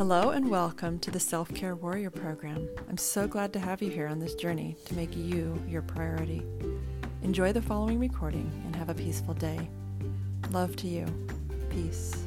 Hello and welcome to the Self Care Warrior Program. I'm so glad to have you here on this journey to make you your priority. Enjoy the following recording and have a peaceful day. Love to you. Peace.